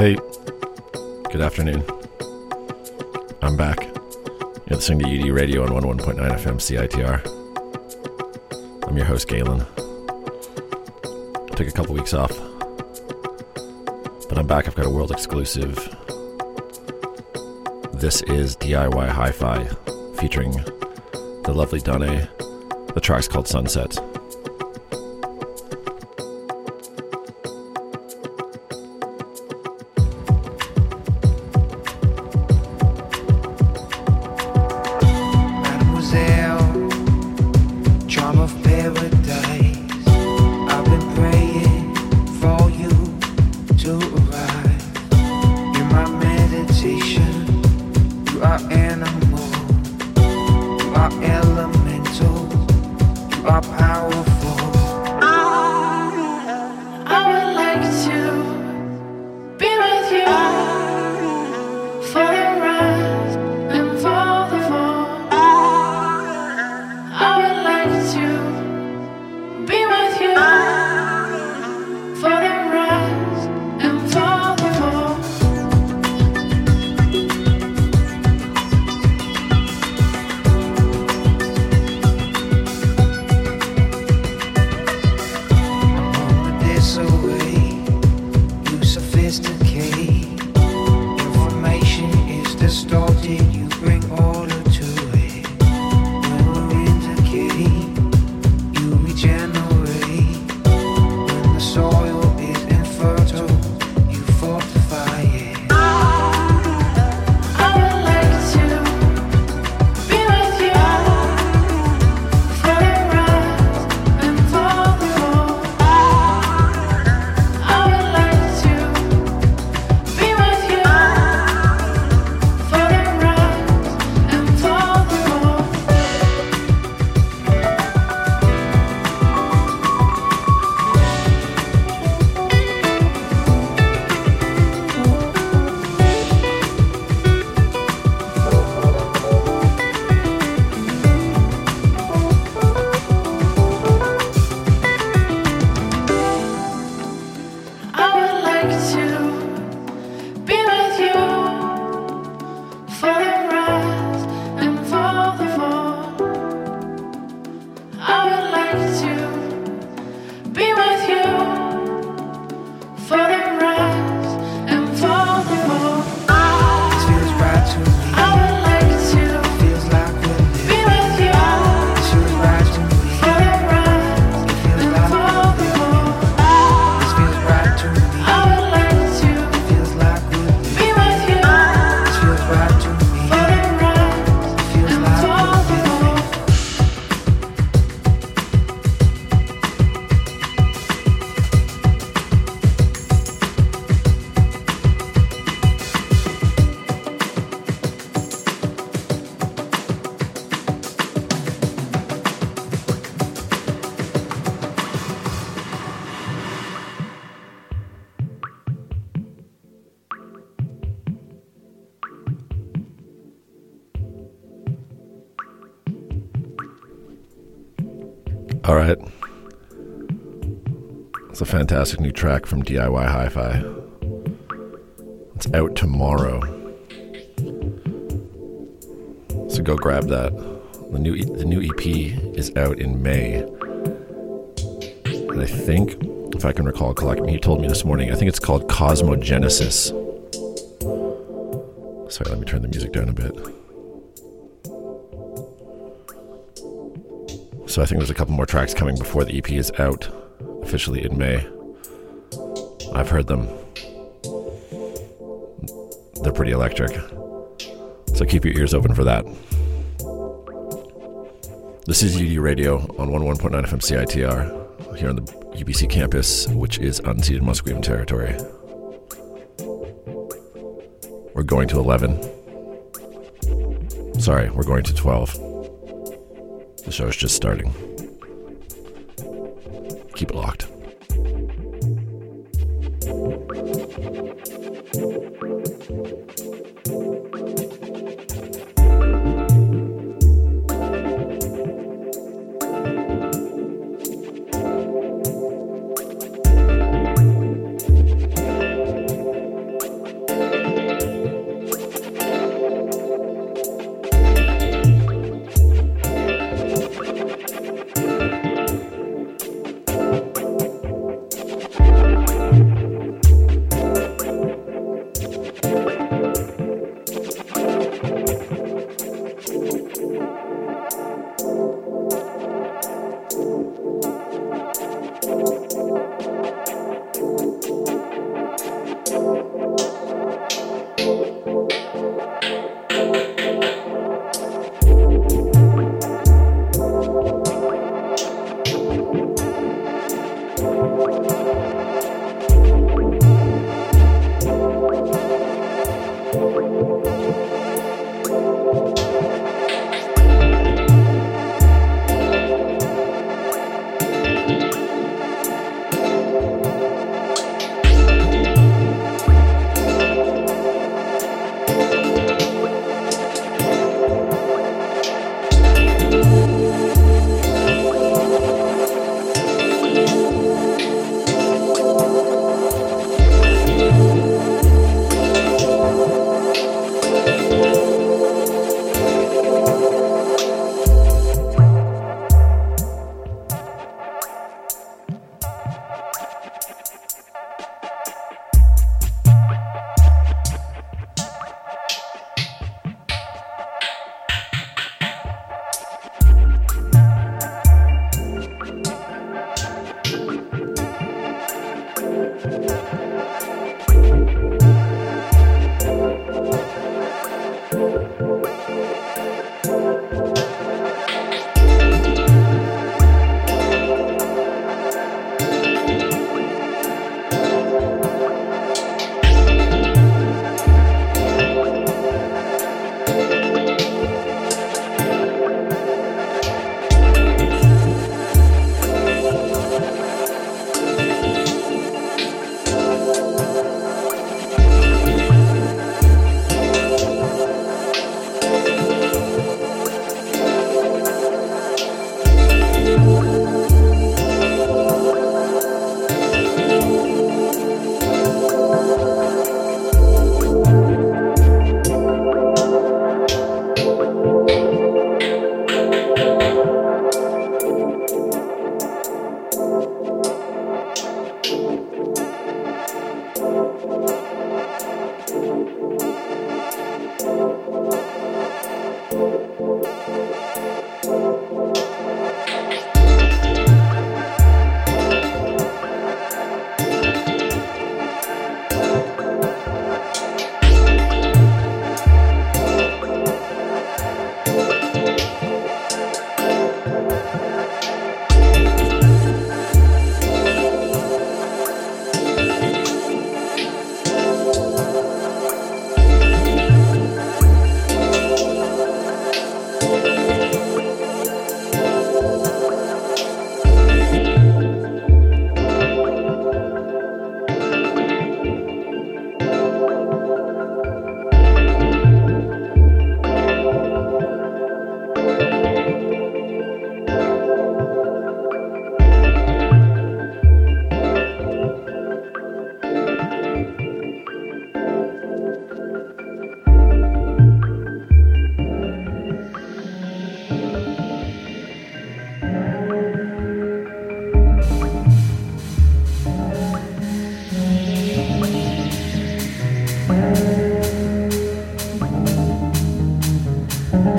Hey, good afternoon. I'm back. You're listening to UD Radio on 101.9 FM CITR. I'm your host, Galen. I took a couple weeks off, but I'm back. I've got a world exclusive. This is DIY Hi Fi featuring the lovely Dane. The track's called Sunset. All right. It's a fantastic new track from DIY Hi Fi. It's out tomorrow. So go grab that. The new the new EP is out in May. And I think, if I can recall correctly, he told me this morning, I think it's called Cosmogenesis. Sorry, let me turn the music down a bit. So I think there's a couple more tracks coming before the EP is out officially in May. I've heard them. They're pretty electric. So keep your ears open for that. This is UD Radio on 11.9 FM CITR here on the UBC campus, which is unceded Musqueam territory. We're going to 11. Sorry, we're going to 12. The show is just starting.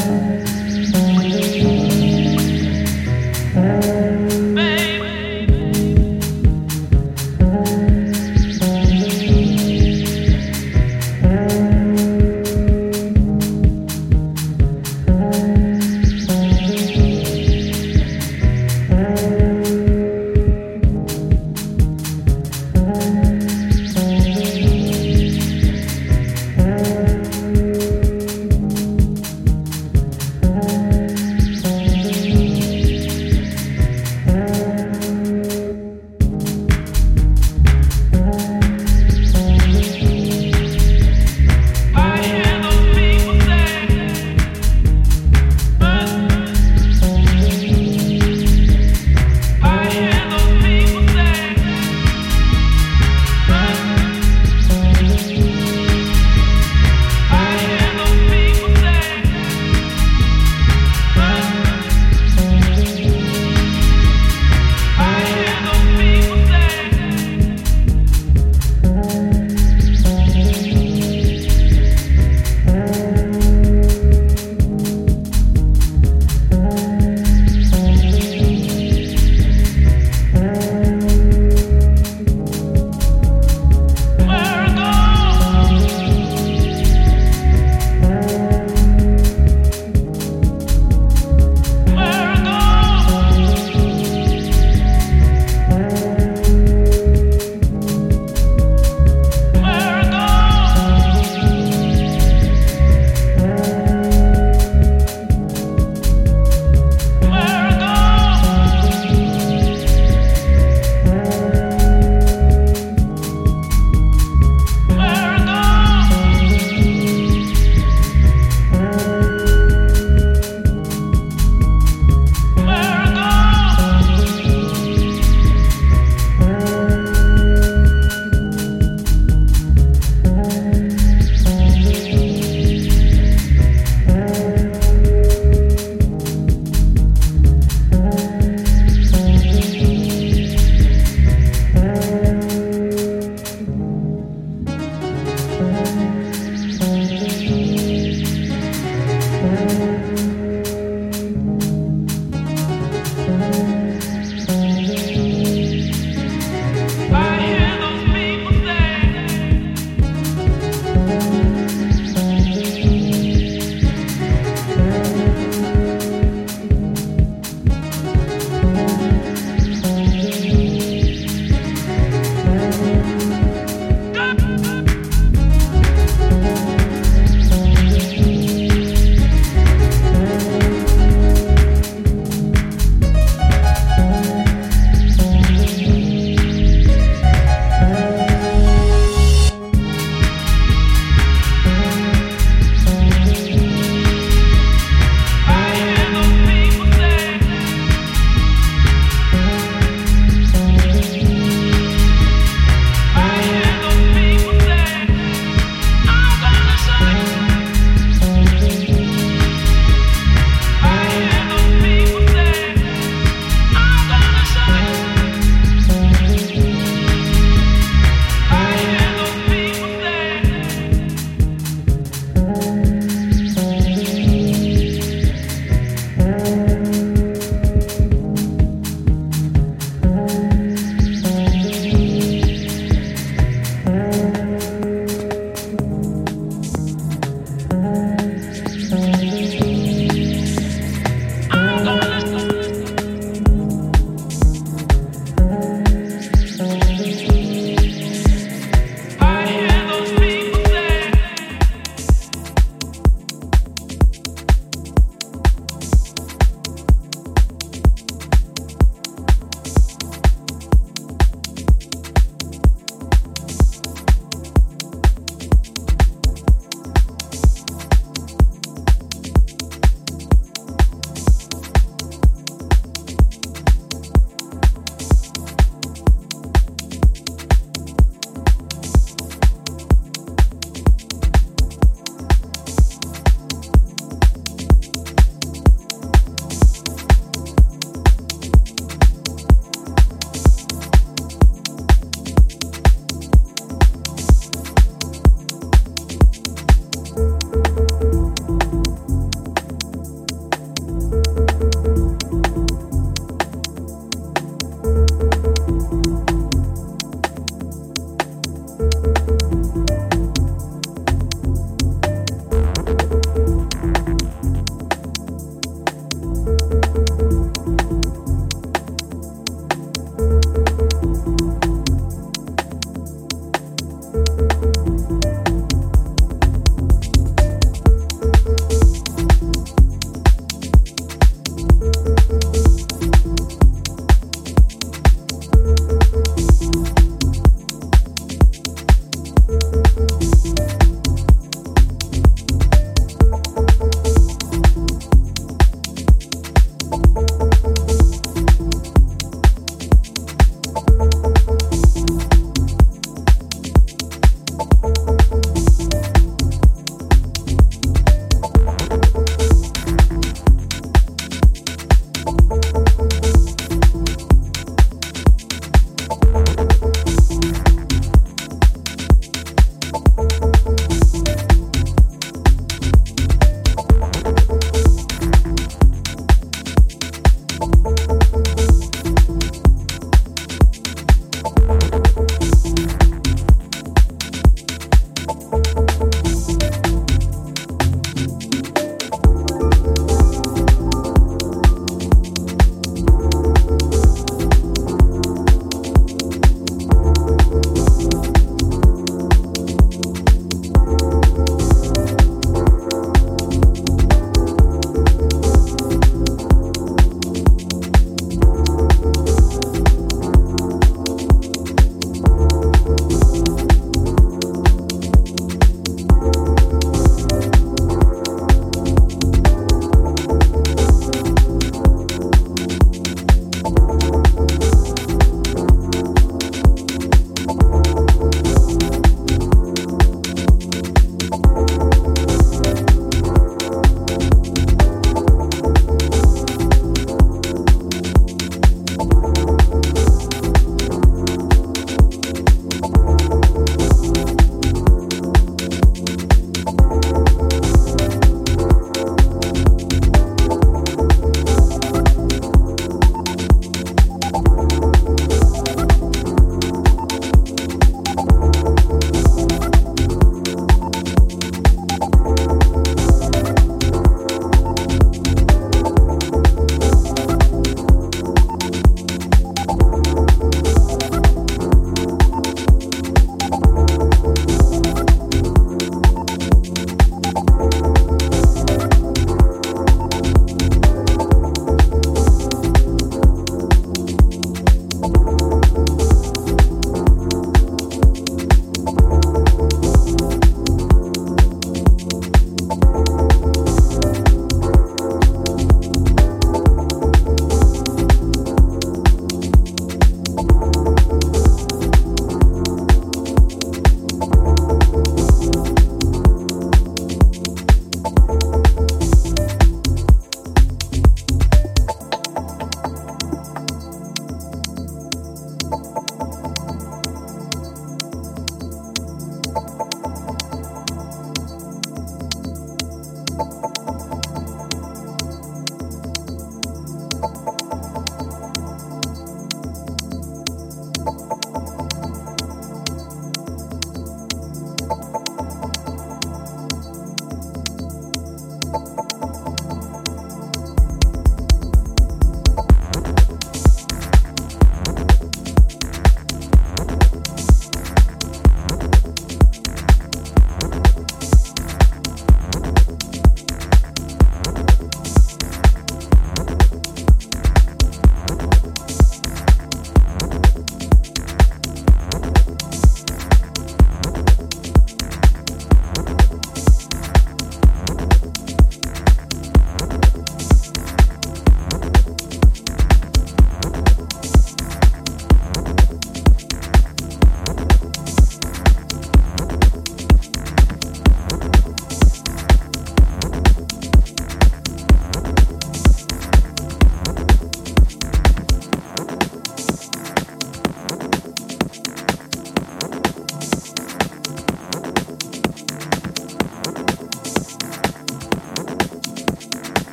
Deus.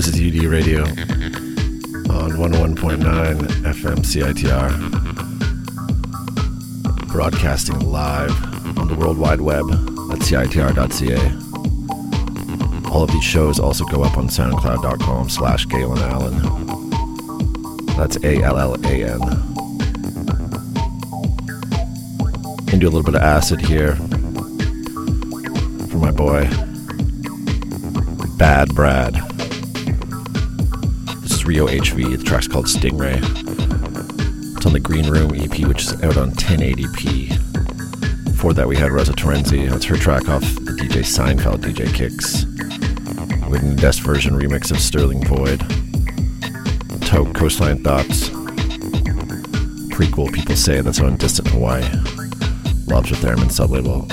This is UD Radio on 11.9 FM CITR, broadcasting live on the World Wide Web at CITR.ca. All of these shows also go up on SoundCloud.com slash Galen Allan. That's A-L-L-A-N. And do a little bit of acid here for my boy, Bad Brad. Rio HV. The track's called Stingray. It's on the Green Room EP, which is out on 1080p. Before that, we had Rosa Terenzi. That's her track off the DJ Seinfeld DJ Kicks. With an Nest version remix of Sterling Void. Toke Coastline Thoughts. Prequel, people say, that's on Distant Hawaii. Lobster Theremin sublabel.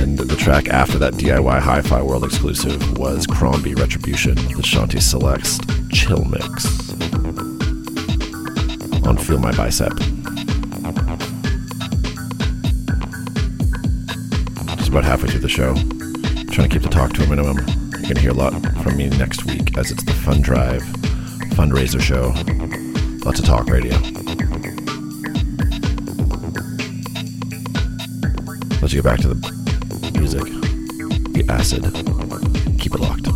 And the track after that DIY Hi Fi World exclusive was Crombie Retribution, the Shanti Celeste chill mix on Feel My Bicep. Just about halfway through the show. I'm trying to keep the talk to a minimum. You're going to hear a lot from me next week as it's the Fund Drive fundraiser show. Lots of talk radio. Let's get back to the music, the acid. Keep it locked.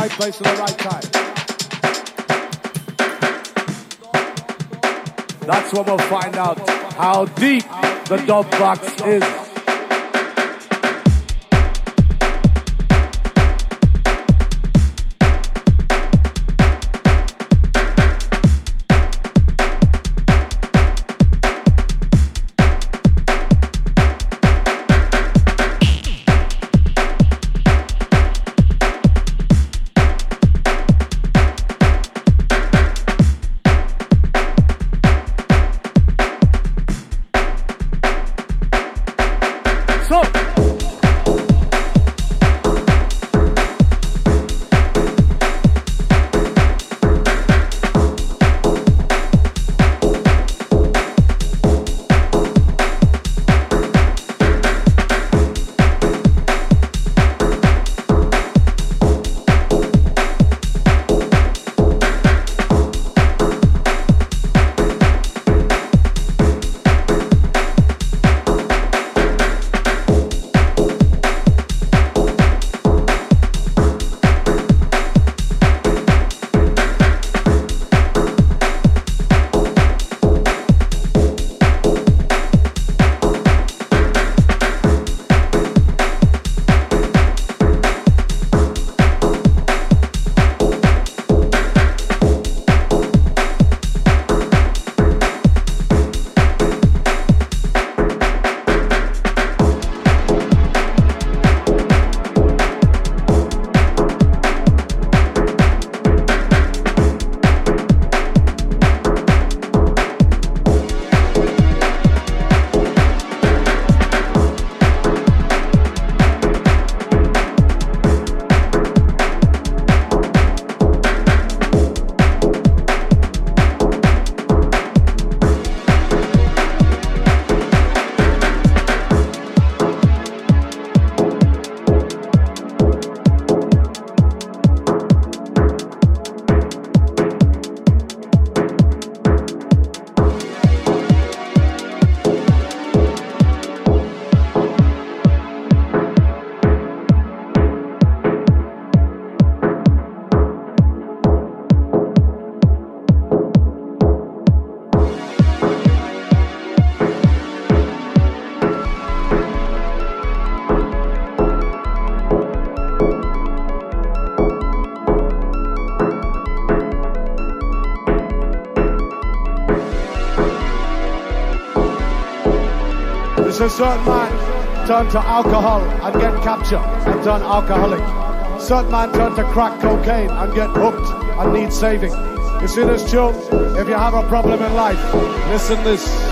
Right place at the right time. That's when we'll find out how deep the dub box is. A certain man turned to alcohol and get captured and turn alcoholic. Certain man turned to crack cocaine and get hooked and need saving. You see this tune? If you have a problem in life, listen this.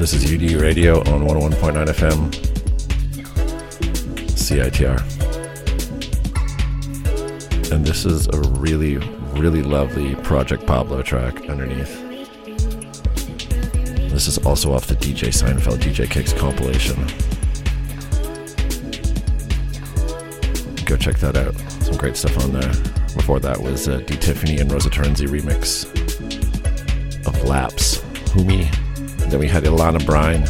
Radio on 101.9 FM, CITR. And this is a really, really lovely Project Pablo track underneath. This is also off the DJ Seinfeld DJ Kicks compilation. Go check that out. Some great stuff on there. Before that was uh, D. Tiffany and Rosa Terenzi remix of Laps. Humi. Then we had Ilana Brine.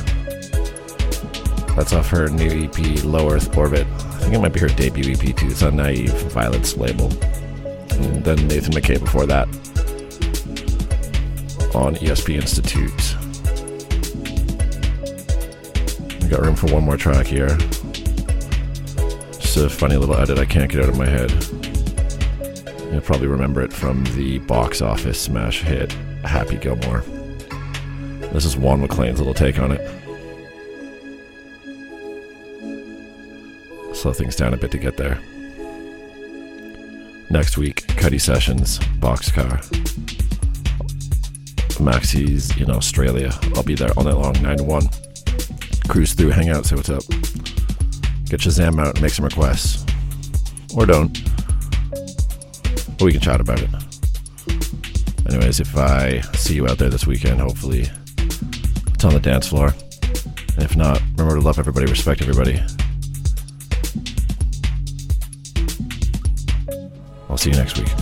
That's off her new EP, Low Earth Orbit. I think it might be her debut EP too. It's on Naive, Violet's label. And then Nathan McKay before that on ESP Institute. We got room for one more track here. Just a funny little edit I can't get out of my head. You'll probably remember it from the box office smash hit Happy Gilmore. This is Juan MacLean's little take on it. Slow things down a bit to get there. Next week, Cuddy Sessions, Boxcar. Maxi's in Australia. I'll be there all night long, 9 to 1. Cruise through, hang out, say what's up. Get Shazam out, and make some requests. Or don't. But we can chat about it. Anyways, if I see you out there this weekend, hopefully it's on the dance floor. And if not, remember to love everybody, respect everybody. I'll see you next week.